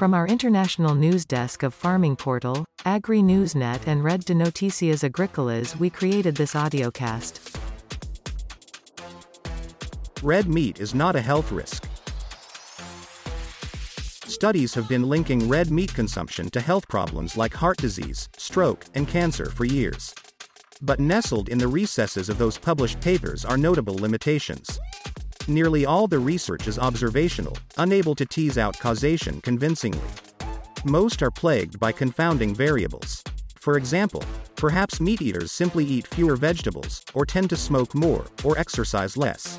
From our international news desk of Farming Portal, Agri Newsnet and Red de Noticias Agricolas we created this audiocast. Red meat is not a health risk. Studies have been linking red meat consumption to health problems like heart disease, stroke, and cancer for years. But nestled in the recesses of those published papers are notable limitations. Nearly all the research is observational, unable to tease out causation convincingly. Most are plagued by confounding variables. For example, perhaps meat eaters simply eat fewer vegetables, or tend to smoke more, or exercise less.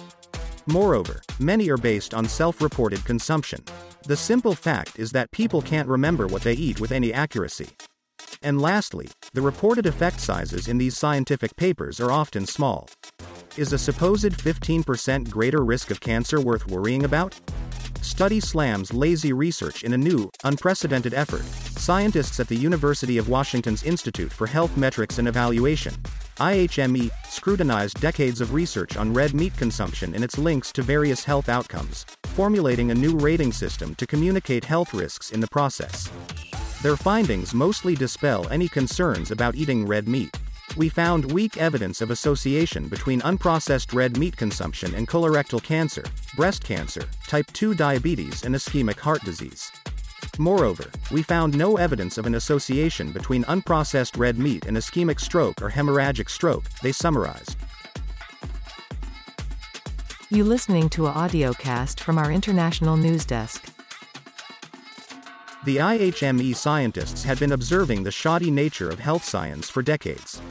Moreover, many are based on self reported consumption. The simple fact is that people can't remember what they eat with any accuracy. And lastly, the reported effect sizes in these scientific papers are often small. Is a supposed 15% greater risk of cancer worth worrying about? Study slams lazy research in a new, unprecedented effort. Scientists at the University of Washington's Institute for Health Metrics and Evaluation, IHME, scrutinized decades of research on red meat consumption and its links to various health outcomes, formulating a new rating system to communicate health risks in the process. Their findings mostly dispel any concerns about eating red meat. We found weak evidence of association between unprocessed red meat consumption and colorectal cancer, breast cancer, type 2 diabetes, and ischemic heart disease. Moreover, we found no evidence of an association between unprocessed red meat and ischemic stroke or hemorrhagic stroke, they summarized. You listening to a audiocast from our international news desk. The IHME scientists had been observing the shoddy nature of health science for decades.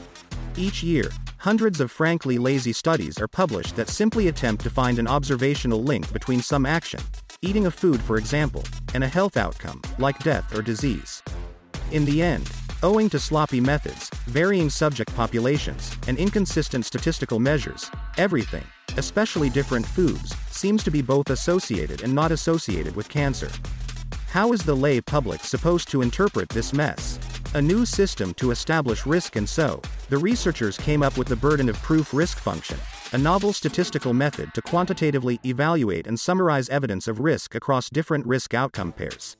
Each year, hundreds of frankly lazy studies are published that simply attempt to find an observational link between some action, eating a food for example, and a health outcome, like death or disease. In the end, owing to sloppy methods, varying subject populations, and inconsistent statistical measures, everything, especially different foods, seems to be both associated and not associated with cancer. How is the lay public supposed to interpret this mess? A new system to establish risk and so, the researchers came up with the burden of proof risk function, a novel statistical method to quantitatively evaluate and summarize evidence of risk across different risk outcome pairs.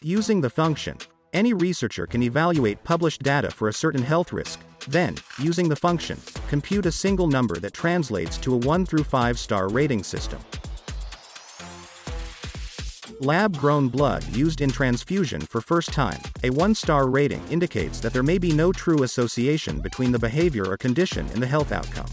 Using the function, any researcher can evaluate published data for a certain health risk, then, using the function, compute a single number that translates to a 1 through 5 star rating system. Lab grown blood used in transfusion for first time, a 1 star rating indicates that there may be no true association between the behavior or condition and the health outcome.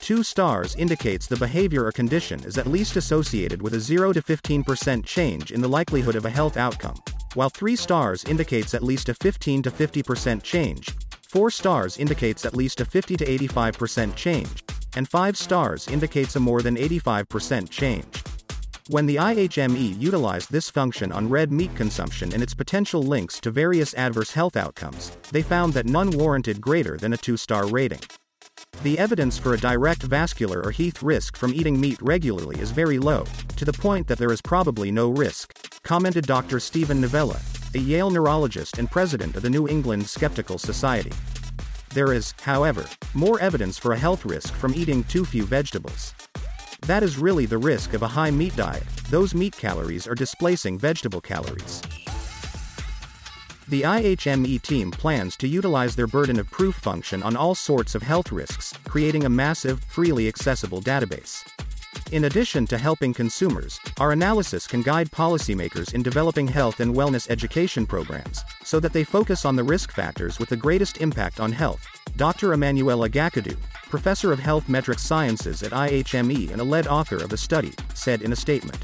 2 stars indicates the behavior or condition is at least associated with a 0 to 15% change in the likelihood of a health outcome, while 3 stars indicates at least a 15 to 50% change, 4 stars indicates at least a 50 to 85% change, and 5 stars indicates a more than 85% change. When the IHME utilized this function on red meat consumption and its potential links to various adverse health outcomes, they found that none warranted greater than a 2 star rating. The evidence for a direct vascular or heath risk from eating meat regularly is very low, to the point that there is probably no risk, commented Dr. Steven Novella, a Yale neurologist and president of the New England Skeptical Society. There is, however, more evidence for a health risk from eating too few vegetables. That is really the risk of a high meat diet, those meat calories are displacing vegetable calories. The IHME team plans to utilize their burden of proof function on all sorts of health risks, creating a massive, freely accessible database. In addition to helping consumers, our analysis can guide policymakers in developing health and wellness education programs, so that they focus on the risk factors with the greatest impact on health. Dr. Emmanuela Gakidou, professor of health metrics sciences at IHME and a lead author of the study, said in a statement.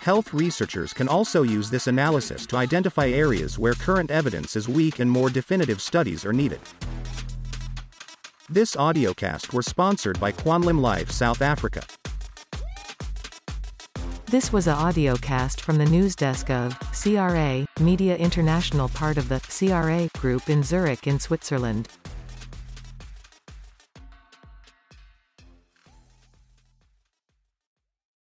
Health researchers can also use this analysis to identify areas where current evidence is weak and more definitive studies are needed. This audiocast was sponsored by Quanlim Life South Africa. This was a audiocast from the news desk of CRA Media International part of the CRA group in Zurich in Switzerland.